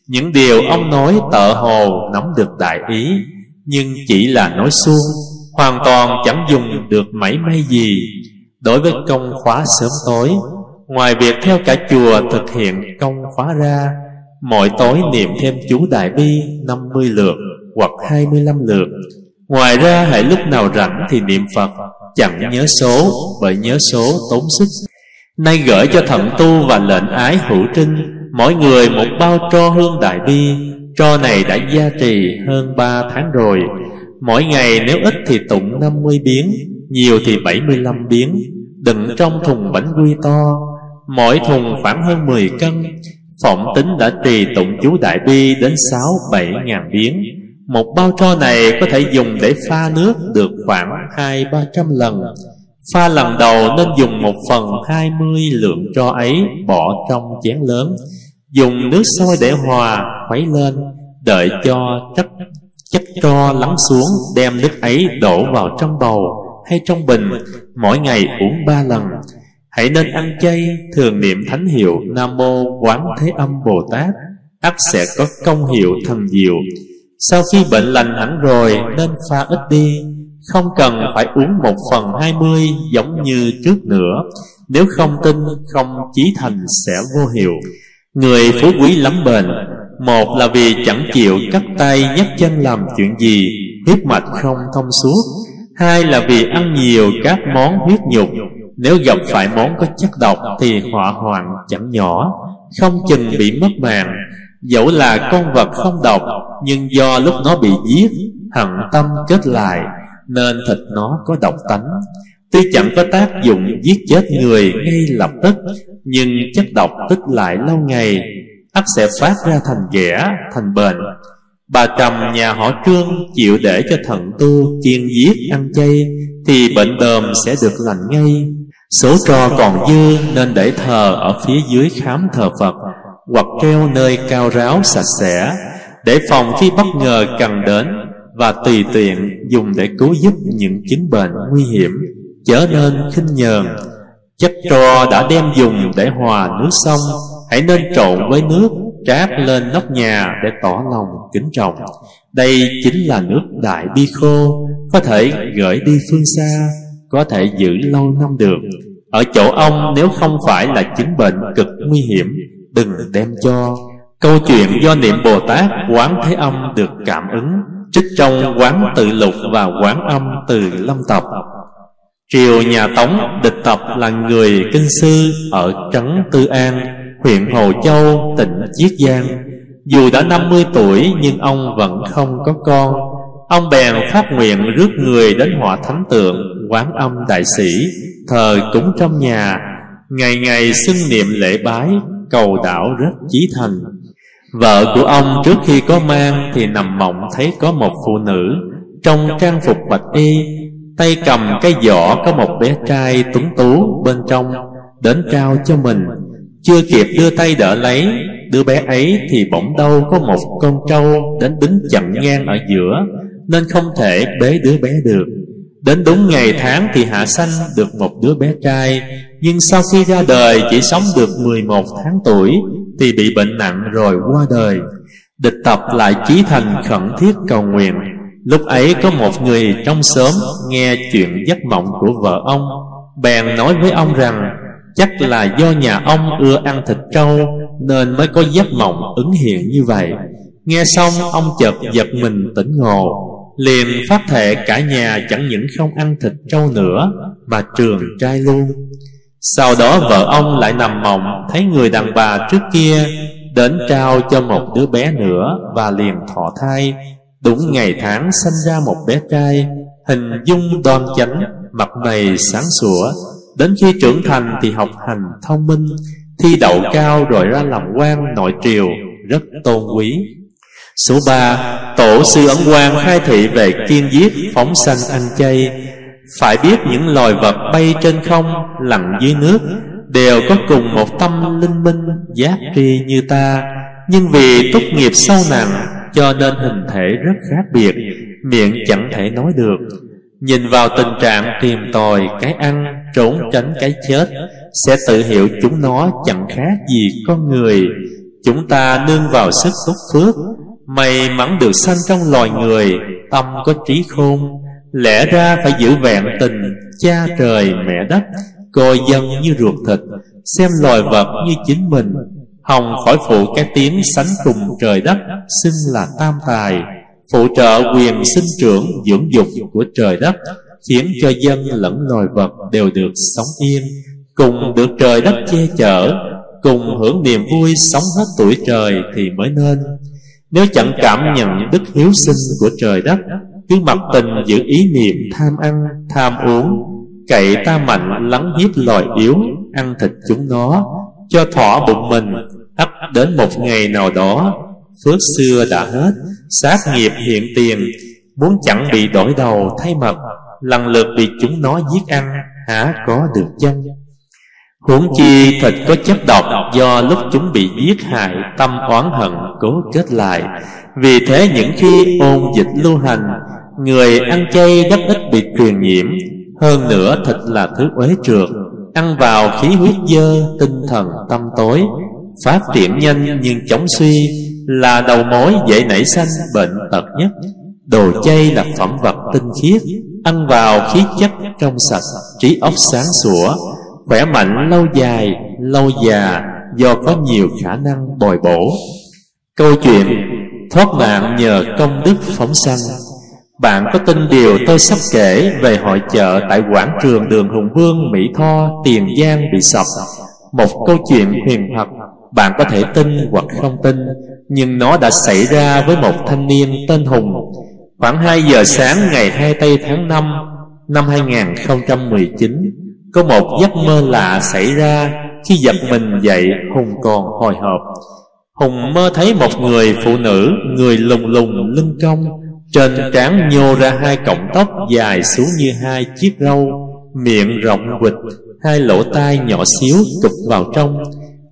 Những điều ông nói tợ hồ nắm được đại ý, Nhưng chỉ là nói suông, Hoàn toàn chẳng dùng được mảy may gì. Đối với công khóa sớm tối Ngoài việc theo cả chùa thực hiện công khóa ra Mỗi tối niệm thêm chú Đại Bi 50 lượt hoặc 25 lượt. Ngoài ra, hãy lúc nào rảnh thì niệm Phật, Chẳng nhớ số bởi nhớ số tốn sức. Nay gửi cho thận tu và lệnh ái hữu trinh, Mỗi người một bao tro hương Đại Bi. Tro này đã gia trì hơn 3 tháng rồi. Mỗi ngày nếu ít thì tụng 50 biến, Nhiều thì 75 biến. Đựng trong thùng bánh quy to Mỗi thùng khoảng hơn 10 cân Phỏng tính đã trì tụng chú Đại Bi đến 6-7 ngàn biến Một bao tro này có thể dùng để pha nước được khoảng 2-300 lần. Pha lần đầu nên dùng một phần 20 lượng tro ấy bỏ trong chén lớn. Dùng nước sôi để hòa, khuấy lên Đợi cho chất chất tro lắng xuống Đem nước ấy đổ vào trong bầu hay trong bình. Mỗi ngày uống ba lần Hãy nên ăn chay, Thường niệm thánh hiệu Nam Mô Quán Thế Âm Bồ Tát. Ắt sẽ có công hiệu thần diệu. Sau khi bệnh lành hẳn rồi, Nên pha ít đi. Không cần phải uống một phần hai mươi Giống như trước nữa. Nếu không tin, không chí thành sẽ vô hiệu. Người phú quý lắm bệnh, Một là vì chẳng chịu cắt tay nhấc chân làm chuyện gì, Huyết mạch không thông suốt. Hai là vì ăn nhiều các món huyết nhục nếu gặp phải món có chất độc Thì họa hoạn chẳng nhỏ Không chừng bị mất mạng. Dẫu là con vật không độc Nhưng do lúc nó bị giết Hận tâm kết lại Nên thịt nó có độc tánh. Tuy chẳng có tác dụng giết chết người ngay lập tức Nhưng chất độc tích lại lâu ngày ắt sẽ phát ra thành ghẻ, thành bệnh Bà trầm nhà họ trương chịu để cho thận tu chiên giết ăn chay Thì bệnh đờm sẽ được lành ngay. Số tro còn dư nên để thờ ở phía dưới khám thờ Phật, Hoặc treo nơi cao ráo sạch sẽ, Để phòng khi bất ngờ cần đến, Và tùy tiện dùng để cứu giúp những chứng bệnh nguy hiểm. Chớ nên khinh nhờn. Chất tro đã đem dùng để hòa nước sông, Hãy nên trộn với nước, trát lên nóc nhà để tỏ lòng kính trọng. Đây chính là nước đại bi khô, có thể gửi đi phương xa có thể giữ lâu năm được. Ở chỗ ông, nếu không phải là chứng bệnh cực nguy hiểm, đừng đem cho. Câu chuyện do niệm bồ tát quán thế âm được cảm ứng, trích trong quán tự lục và quán âm từ lâm tập. Triều nhà tống địch tập là người kinh sư ở trấn tư an, huyện hồ châu, tỉnh chiết giang. Dù đã 50 tuổi, nhưng ông vẫn không có con. Ông bèn phát nguyện rước người đến họa thánh tượng Quán âm đại sĩ, Thờ cúng trong nhà, Ngày ngày xưng niệm lễ bái, Cầu đảo rất chí thành. Vợ của ông trước khi có mang Thì nằm mộng thấy có một phụ nữ, Trong trang phục bạch y, Tay cầm cái giỏ có một bé trai tuấn tú bên trong, Đến trao cho mình. Chưa kịp đưa tay đỡ lấy, Đứa bé ấy thì bỗng đâu có một con trâu Đến đứng chặn ngang ở giữa, Nên không thể bế đứa bé được. Đến đúng ngày tháng thì hạ sanh được một đứa bé trai, Nhưng sau khi ra đời chỉ sống được 11 tháng tuổi Thì bị bệnh nặng rồi qua đời. Địch tập lại chí thành khẩn thiết cầu nguyện. Lúc ấy có một người trong xóm nghe chuyện giấc mộng của vợ ông, Bèn nói với ông rằng, Chắc là do nhà ông ưa ăn thịt trâu Nên mới có giấc mộng ứng hiện như vậy. Nghe xong, ông chợt giật mình tỉnh ngộ. Liền phát thệ cả nhà chẳng những không ăn thịt trâu nữa, Mà trường trai luôn. Sau đó vợ ông lại nằm mộng, Thấy người đàn bà trước kia Đến trao cho một đứa bé nữa Và liền thọ thai. Đúng ngày tháng sinh ra một bé trai, Hình dung đoan chánh, Mặt mày sáng sủa. Đến khi trưởng thành thì học hành thông minh, Thi đậu cao rồi ra làm quan nội triều, Rất tôn quý. Số 3 Tổ sư Ấn Quang khai thị về kiên giết, phóng sanh ăn chay. Phải biết những loài vật bay trên không, Lặn dưới nước, Đều có cùng một tâm linh minh, Giác tri như ta. Nhưng vì tốt nghiệp sâu nặng Cho nên hình thể rất khác biệt, Miệng chẳng thể nói được. Nhìn vào tình trạng tìm tòi, cái ăn, Trốn tránh cái chết, Sẽ tự hiểu chúng nó chẳng khác gì con người. Chúng ta nương vào sức tốt phước May mắn được sanh trong loài người, Tâm có trí khôn. Lẽ ra phải giữ vẹn tình, Cha trời, mẹ đất, Coi dân như ruột thịt, Xem loài vật như chính mình. Hồng khỏi phụ cái tiếng sánh cùng trời đất, Xưng là tam tài. Phụ trợ quyền sinh trưởng, dưỡng dục của trời đất, khiến cho dân lẫn loài vật đều được sống yên, cùng được trời đất che chở, cùng hưởng niềm vui sống hết tuổi trời thì mới nên nếu chẳng cảm nhận đức hiếu sinh của trời đất cứ mặc tình giữ ý niệm tham ăn tham uống cậy ta mạnh lắng hiếp loài yếu ăn thịt chúng nó cho thỏa bụng mình ắt đến một ngày nào đó Phước xưa đã hết Sát nghiệp hiện tiền Muốn chẳng bị đổi đầu thay mật Lần lượt bị chúng nó giết ăn Hả có được chân Huống chi thịt có chất độc Do lúc chúng bị giết hại, Tâm oán hận, cố kết lại. Vì thế những khi ôn dịch lưu hành, Người ăn chay rất ít bị truyền nhiễm. Hơn nữa thịt là thứ uế trượt. Ăn vào khí huyết dơ, Tinh thần, tâm tối. Phát triển nhanh nhưng chống suy là đầu mối dễ nảy sanh bệnh tật nhất. Đồ chay là phẩm vật tinh khiết, ăn vào khí chất trong sạch, trí óc sáng sủa khỏe mạnh lâu dài lâu già do có nhiều khả năng bồi bổ. Câu chuyện thoát nạn nhờ công đức phóng sanh. Bạn có tin điều tôi sắp kể về hội chợ tại quảng trường đường Hùng Vương, Mỹ Tho, Tiền Giang bị sập? Một câu chuyện huyền thật, bạn có thể tin hoặc không tin Nhưng nó đã xảy ra với một thanh niên tên Hùng. Khoảng 2 giờ sáng ngày 2 tây tháng 5 Năm 2019 có một giấc mơ lạ xảy ra Khi giật mình dậy Hùng còn hồi hộp. Hùng mơ thấy một người phụ nữ Người lùng lùng lưng cong Trên trán nhô ra hai cọng tóc Dài xuống như hai chiếc râu Miệng rộng quịch Hai lỗ tai nhỏ xíu cụp vào trong.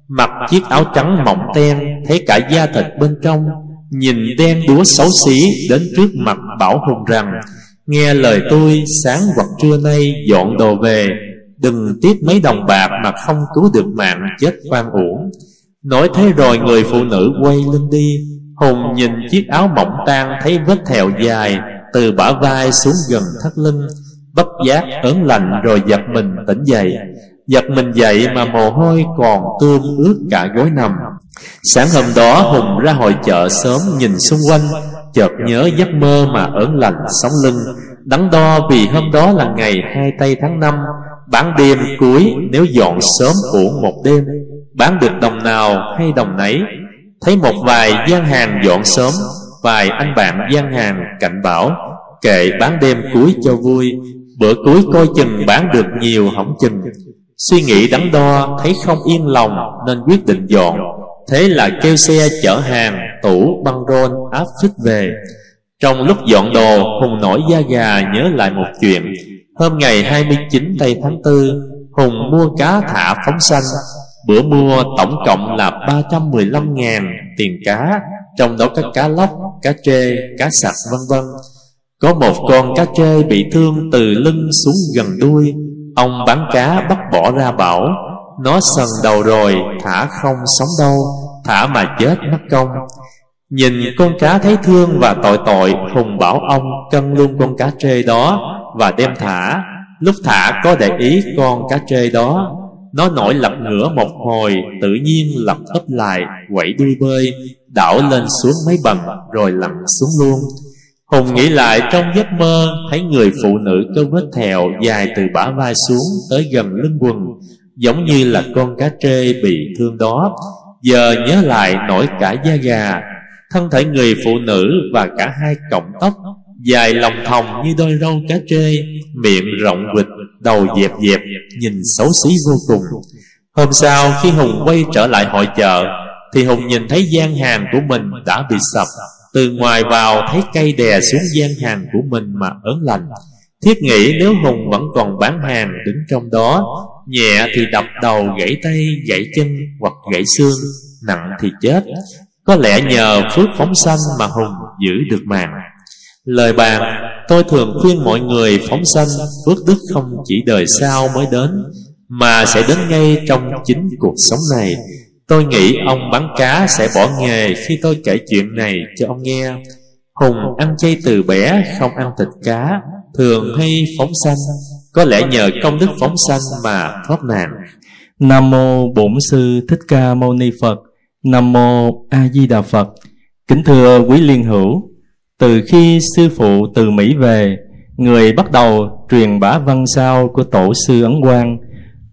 Mặc chiếc áo trắng mỏng ten Thấy cả da thịt bên trong. Nhìn đen đúa xấu xí Đến trước mặt bảo Hùng rằng Nghe lời tôi sáng hoặc trưa nay Dọn đồ về Đừng tiếc mấy đồng bạc Mà không cứu được mạng chết quan uổng. Nói thế rồi người phụ nữ quay lưng đi, Hùng nhìn chiếc áo mỏng tan Thấy vết thèo dài Từ bả vai xuống gần thắt lưng Bất giác ớn lạnh rồi giật mình tỉnh dậy. Giật mình dậy mà mồ hôi còn tươm ướt cả gối nằm. Sáng hôm đó Hùng ra hội chợ sớm nhìn xung quanh, Chợt nhớ giấc mơ mà ớn lạnh sống lưng, Đắn đo vì hôm đó là ngày hai tây tháng năm Bán đêm cuối nếu dọn sớm uổng một đêm. Bán được đồng nào hay đồng nấy. Thấy một vài gian hàng dọn sớm, Vài anh bạn gian hàng cảnh bảo, Kệ bán đêm cuối cho vui, Bữa cuối coi chừng bán được nhiều hỏng chừng. Suy nghĩ đắn đo, thấy không yên lòng Nên quyết định dọn. Thế là kêu xe chở hàng, Tủ, băng rôn, áp phích về. Trong lúc dọn đồ Hùng nổi da gà nhớ lại một chuyện. Hôm ngày 29 tây tháng 4 Hùng mua cá thả phóng xanh. Bữa mua tổng cộng là 315 ngàn tiền cá Trong đó có cá lóc, cá trê, cá sặc vân vân. Có một con cá trê bị thương từ lưng xuống gần đuôi. Ông bán cá bắt bỏ ra bảo Nó sần đầu rồi thả không sống đâu Thả mà chết mất công. Nhìn con cá thấy thương và tội tội, Hùng bảo ông, cân luôn con cá trê đó, Và đem thả. Lúc thả có để ý con cá trê đó. Nó nổi lật ngửa một hồi, Tự nhiên lập ấp lại, Quẩy đuôi bơi, Đảo lên xuống mấy bần Rồi lặn xuống luôn. Hùng nghĩ lại trong giấc mơ, Thấy người phụ nữ có vết thèo Dài từ bả vai xuống Tới gần lưng quần, Giống như là con cá trê bị thương đó. Giờ nhớ lại nổi cả da gà Thân thể người phụ nữ Và cả hai cọng tóc Dài lòng thòng như đôi râu cá trê Miệng rộng quịch Đầu dẹp dẹp Nhìn xấu xí vô cùng. Hôm sau khi Hùng quay trở lại hội chợ Thì Hùng nhìn thấy gian hàng của mình đã bị sập. Từ ngoài vào thấy cây đè xuống gian hàng của mình mà ớn lạnh. Thiết nghĩ nếu Hùng vẫn còn bán hàng đứng trong đó Nhẹ thì đập đầu gãy tay, gãy chân hoặc gãy xương Nặng thì chết. Có lẽ nhờ phước phóng sanh mà Hùng giữ được mạng. Lời bàn Tôi thường khuyên mọi người phóng sanh, Phước đức không chỉ đời sau mới đến, Mà sẽ đến ngay trong chính cuộc sống này. Tôi nghĩ ông bán cá sẽ bỏ nghề khi tôi kể chuyện này cho ông nghe. Hùng ăn chay từ bé, không ăn thịt cá, Thường hay phóng sanh. Có lẽ nhờ công đức phóng sanh mà thoát nạn. Nam mô Bổn sư Thích Ca Mâu Ni Phật. Nam mô A Di Đà Phật. Kính thưa quý liên hữu, Từ khi sư phụ từ Mỹ về, Người bắt đầu truyền bá văn sao của tổ sư Ấn Quang.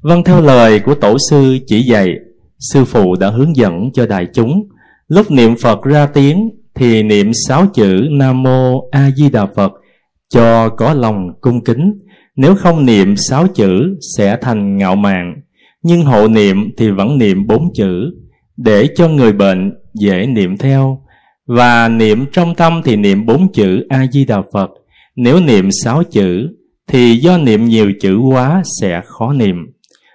Vâng theo lời của tổ sư chỉ dạy, Sư phụ đã hướng dẫn cho đại chúng. Lúc niệm Phật ra tiếng Thì niệm sáu chữ Nam Mô A Di Đà Phật Cho có lòng cung kính. Nếu không niệm sáu chữ Sẽ thành ngạo mạn, Nhưng hộ niệm thì vẫn niệm bốn chữ. Để cho người bệnh dễ niệm theo. Và niệm trong tâm thì niệm bốn chữ A Di Đà Phật. Nếu niệm sáu chữ Thì do niệm nhiều chữ quá sẽ khó niệm.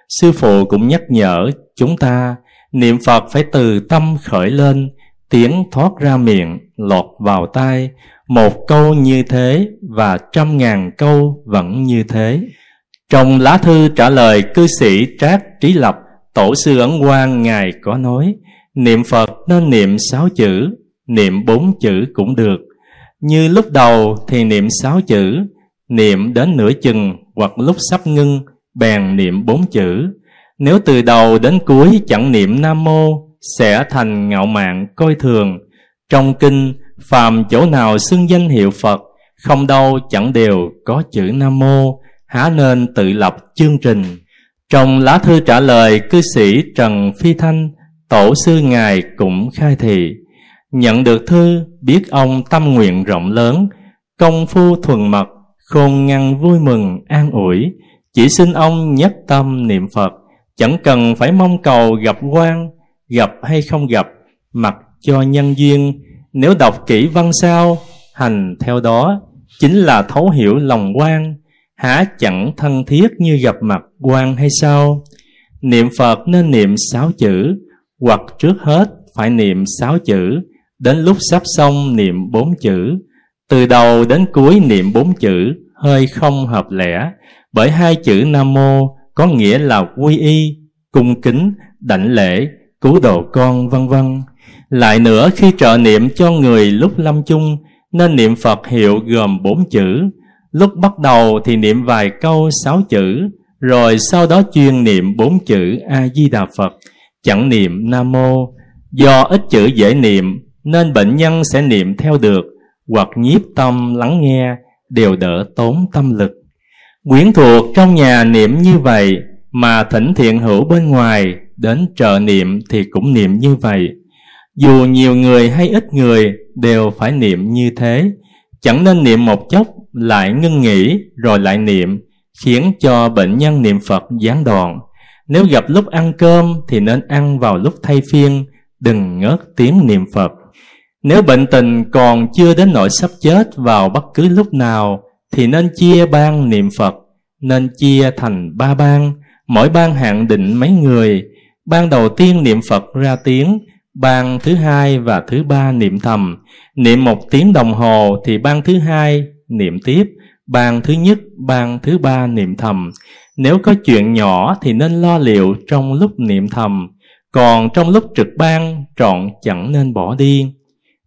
Sư phụ cũng nhắc nhở chúng ta niệm Phật phải từ tâm khởi lên, tiếng thoát ra miệng, lọt vào tai, một câu như thế và trăm ngàn câu vẫn như thế. Trong lá thư trả lời cư sĩ Trác Trí Lập, Tổ sư Ấn Quang Ngài có nói, niệm Phật nên niệm sáu chữ, niệm bốn chữ cũng được. Như lúc đầu thì niệm sáu chữ, niệm đến nửa chừng hoặc lúc sắp ngưng, bèn niệm bốn chữ, nếu từ đầu đến cuối chẳng niệm Nam Mô Sẽ thành ngạo mạn coi thường. Trong kinh phàm chỗ nào xưng danh hiệu Phật Không đâu chẳng đều có chữ Nam Mô Há nên tự lập chương trình. Trong lá thư trả lời, cư sĩ Trần Phi Thanh, Tổ sư Ngài cũng khai thị, Nhận được thư, biết ông tâm nguyện rộng lớn, Công phu thuần mật, Khôn ngăn vui mừng, an ủi. Chỉ xin ông nhất tâm niệm Phật, Chẳng cần phải mong cầu gặp quan, Gặp hay không gặp, Mặc cho nhân duyên. Nếu đọc kỹ văn sao, Hành theo đó, Chính là thấu hiểu lòng quan Há chẳng thân thiết như gặp mặt quan hay sao Niệm Phật nên niệm sáu chữ Hoặc trước hết phải niệm sáu chữ Đến lúc sắp xong niệm bốn chữ Từ đầu đến cuối niệm bốn chữ Hơi không hợp lẽ Bởi hai chữ Nam Mô có nghĩa là quy y, cung kính, đảnh lễ, cứu độ con vân vân. Lại nữa khi trợ niệm cho người lúc lâm chung nên niệm Phật hiệu gồm bốn chữ. Lúc bắt đầu thì niệm vài câu sáu chữ, rồi sau đó chuyên niệm bốn chữ A-di-đà Phật, chẳng niệm Nam Mô. Do ít chữ dễ niệm nên bệnh nhân sẽ niệm theo được, hoặc nhiếp tâm lắng nghe, đều đỡ tốn tâm lực. Quyến thuộc trong nhà niệm như vậy, mà thỉnh thiện hữu bên ngoài đến trợ niệm thì cũng niệm như vậy. Dù nhiều người hay ít người đều phải niệm như thế, chẳng nên niệm một chốc lại ngưng nghỉ rồi lại niệm, khiến cho bệnh nhân niệm Phật gián đoạn. Nếu gặp lúc ăn cơm thì nên ăn vào lúc thay phiên, đừng ngớt tiếng niệm Phật. Nếu bệnh tình còn chưa đến nỗi sắp chết vào bất cứ lúc nào thì nên chia ban niệm Phật, nên chia thành ba ban, mỗi ban hạn định mấy người. Ban đầu tiên niệm Phật ra tiếng, ban thứ hai và thứ ba niệm thầm. Niệm một tiếng đồng hồ thì ban thứ hai niệm tiếp, ban thứ nhất, ban thứ ba niệm thầm. Nếu có chuyện nhỏ thì nên lo liệu trong lúc niệm thầm, còn trong lúc trực ban trọn chẳng nên bỏ đi.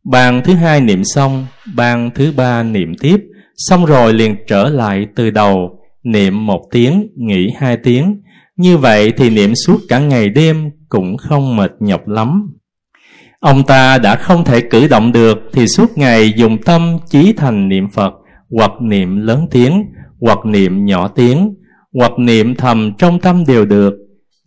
Ban thứ hai niệm xong, ban thứ ba niệm tiếp, xong rồi liền trở lại từ đầu, niệm một tiếng, nghỉ hai tiếng. Như vậy thì niệm suốt cả ngày đêm cũng không mệt nhọc lắm. Ông ta đã không thể cử động được thì suốt ngày dùng tâm chí thành niệm Phật, hoặc niệm lớn tiếng, hoặc niệm nhỏ tiếng, hoặc niệm thầm trong tâm đều được.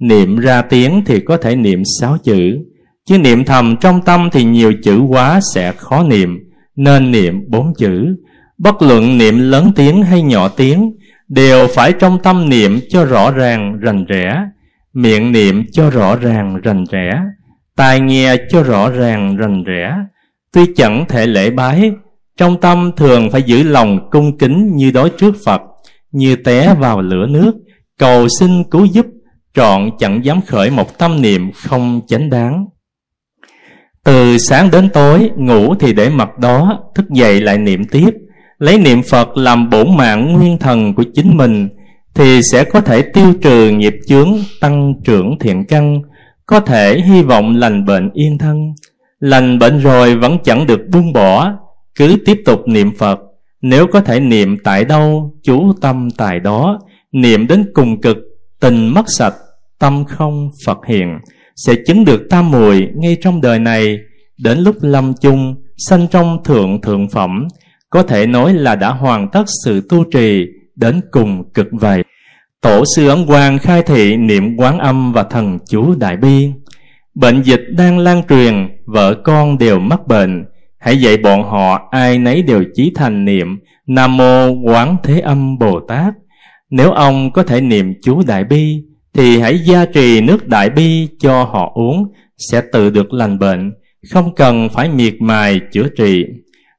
Niệm ra tiếng thì có thể niệm sáu chữ, chứ niệm thầm trong tâm thì nhiều chữ quá sẽ khó niệm, nên niệm bốn chữ. Bất luận niệm lớn tiếng hay nhỏ tiếng, đều phải trong tâm niệm cho rõ ràng rành rẽ, miệng niệm cho rõ ràng rành rẽ, tai nghe cho rõ ràng rành rẽ. Tuy chẳng thể lễ bái, trong tâm thường phải giữ lòng cung kính như đối trước Phật, như té vào lửa nước, cầu xin cứu giúp, trọn chẳng dám khởi một tâm niệm không chánh đáng. Từ sáng đến tối, ngủ thì để mặt đó, thức dậy lại niệm tiếp, lấy niệm Phật làm bổn mạng nguyên thần của chính mình, thì sẽ có thể tiêu trừ nghiệp chướng, tăng trưởng thiện căn, có thể hy vọng lành bệnh yên thân. Lành bệnh rồi vẫn chẳng được buông bỏ, cứ tiếp tục niệm Phật. Nếu có thể niệm tại đâu, chú tâm tại đó, niệm đến cùng cực, tình mất sạch, tâm không Phật hiện, sẽ chứng được tam mùi ngay trong đời này, đến lúc lâm chung, sanh trong thượng thượng phẩm, có thể nói là đã hoàn tất sự tu trì đến cùng cực vậy. Tổ sư Ấn Quang khai thị niệm quán âm và thần chú Đại Bi. Bệnh dịch đang lan truyền, vợ con đều mắc bệnh. Hãy dạy bọn họ ai nấy đều chí thành niệm Nam Mô Quán Thế Âm Bồ Tát. Nếu ông có thể niệm chú Đại Bi, thì hãy gia trì nước Đại Bi cho họ uống, sẽ tự được lành bệnh, không cần phải miệt mài chữa trị.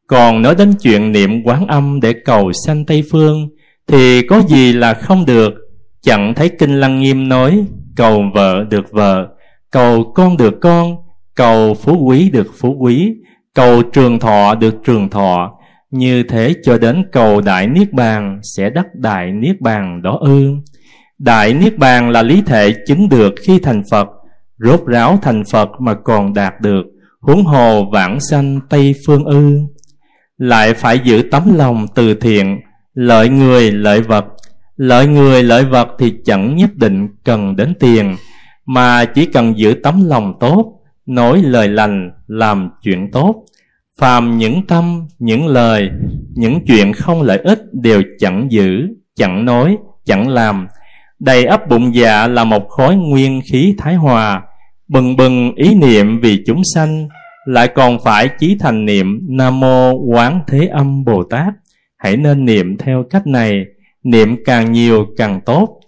Còn nói đến chuyện niệm quán âm để cầu sanh Tây Phương, thì có gì là không được, chẳng thấy Kinh Lăng Nghiêm nói, cầu vợ được vợ, cầu con được con, cầu phú quý được phú quý, cầu trường thọ được trường thọ, như thế cho đến cầu Đại Niết Bàn sẽ đắc Đại Niết Bàn đó ư. Đại Niết Bàn là lý thể chứng được khi thành Phật, rốt ráo thành Phật mà còn đạt được, huống hồ vãng sanh Tây Phương ư. Lại phải giữ tấm lòng từ thiện, lợi người lợi vật. Lợi người lợi vật thì chẳng nhất định cần đến tiền, mà chỉ cần giữ tấm lòng tốt, nói lời lành, làm chuyện tốt. Phàm những tâm, những lời, những chuyện không lợi ích đều chẳng giữ, chẳng nói, chẳng làm. Đầy ấp bụng dạ là một khối nguyên khí thái hòa, bừng bừng ý niệm vì chúng sanh, lại còn phải chí thành niệm Nam Mô Quán Thế Âm Bồ Tát. Hãy nên niệm theo cách này, niệm càng nhiều càng tốt.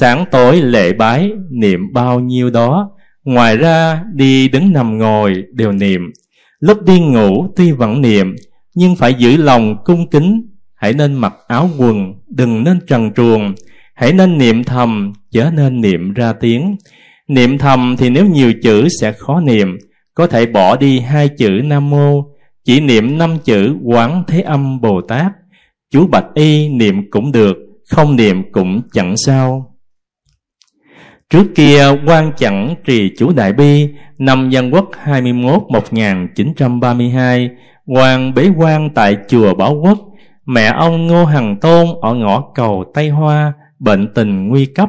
Sáng tối lễ bái, niệm bao nhiêu đó. Ngoài ra, đi đứng nằm ngồi đều niệm. Lúc đi ngủ tuy vẫn niệm, nhưng phải giữ lòng cung kính. Hãy nên mặc áo quần, đừng nên trần truồng. Hãy nên niệm thầm, chớ nên niệm ra tiếng. Niệm thầm thì nếu nhiều chữ sẽ khó niệm, có thể bỏ đi hai chữ Nam Mô, chỉ niệm năm chữ Quán Thế Âm Bồ Tát. Chú Bạch Y niệm cũng được, không niệm cũng chẳng sao. Trước kia, quan chẳng trì chủ Đại Bi, Năm Dân Quốc 21 1932 quan bế quan tại chùa Bảo Quốc, Mẹ ông Ngô Hằng Tôn ở ngõ cầu Tây Hoa, Bệnh tình nguy cấp.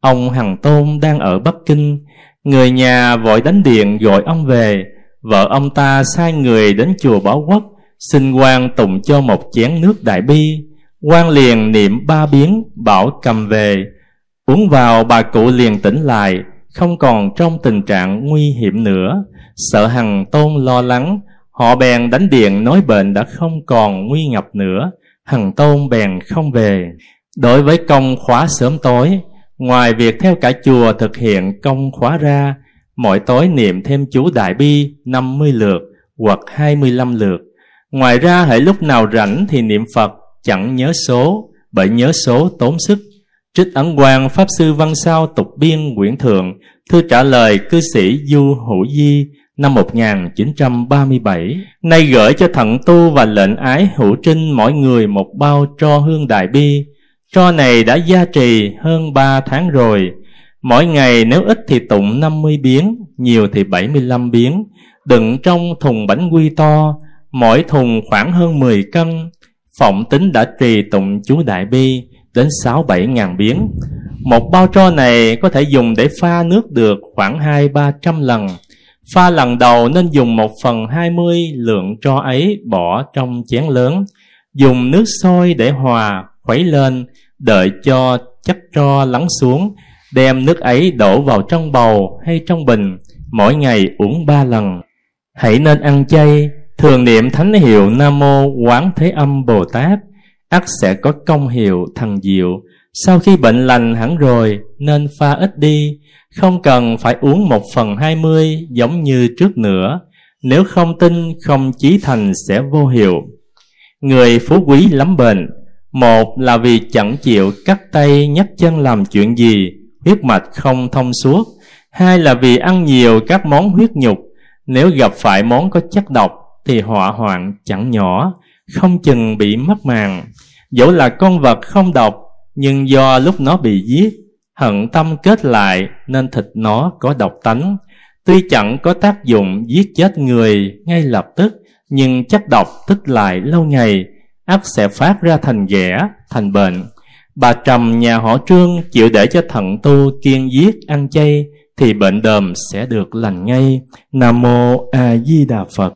Ông Hằng Tôn đang ở Bắc Kinh. Người nhà vội đánh điện gọi ông về. Vợ ông ta sai người đến chùa Bảo Quốc, Xin quan tụng cho một chén nước đại bi. Quan liền niệm ba biến, bảo cầm về. Uống vào bà cụ liền tỉnh lại, Không còn trong tình trạng nguy hiểm nữa. Sợ Hằng Tôn lo lắng, Họ bèn đánh điện nói bệnh đã không còn nguy ngập nữa. Hằng Tôn bèn không về. Đối với công khóa sớm tối, Ngoài việc theo cả chùa thực hiện công khóa ra Mỗi tối niệm thêm chú Đại Bi 50 lượt, hoặc 25 lượt. Ngoài ra hãy lúc nào rảnh thì niệm Phật, chẳng nhớ số, Bởi nhớ số tốn sức. Trích ấn quan Pháp Sư Văn Sao tục biên quyển thượng Thư trả lời cư sĩ Du Hữu Di, năm 1937 Nay gửi cho thận tu và lệnh ái hữu trinh mỗi người một bao tro hương đại bi. Tro này đã gia trì hơn 3 tháng rồi. Mỗi ngày nếu ít thì tụng 50 biến, Nhiều thì 75 biến. Đựng trong thùng bánh quy to, Mỗi thùng khoảng hơn 10 cân. Phỏng tính đã trì tụng chú Đại Bi. Đến 6-7 ngàn biến Một bao tro này có thể dùng để pha nước được khoảng 2-300 lần. Pha lần đầu nên dùng 1 phần 20 lượng tro ấy bỏ trong chén lớn. Dùng nước sôi để hòa, khuấy lên Đợi cho chất tro lắng xuống. Đem nước ấy đổ vào trong bầu hay trong bình Mỗi ngày uống 3 lần. Hãy nên ăn chay. Thường niệm thánh hiệu Nam Mô Quán Thế Âm Bồ Tát ắt sẽ có công hiệu thần diệu. Sau khi bệnh lành hẳn rồi, Nên pha ít đi. Không cần phải uống một phần hai mươi, Giống như trước nữa. Nếu không tin, không chí thành sẽ vô hiệu. Người phú quý lắm bệnh. Một là vì chẳng chịu cắt tay nhấc chân làm chuyện gì, Huyết mạch không thông suốt. Hai là vì ăn nhiều các món huyết nhục. Nếu gặp phải món có chất độc, Thì họa hoạn chẳng nhỏ. Không chừng bị mất màng. Dẫu là con vật không độc Nhưng do lúc nó bị giết Hận tâm kết lại Nên thịt nó có độc tánh. Tuy chẳng có tác dụng giết chết người ngay lập tức Nhưng chất độc tích lại lâu ngày ắt sẽ phát ra thành ghẻ, thành bệnh. Bà Trầm nhà họ Trương chịu để cho thận tu kiên giết ăn chay Thì bệnh đờm sẽ được lành ngay. Nam Mô A Di Đà Phật.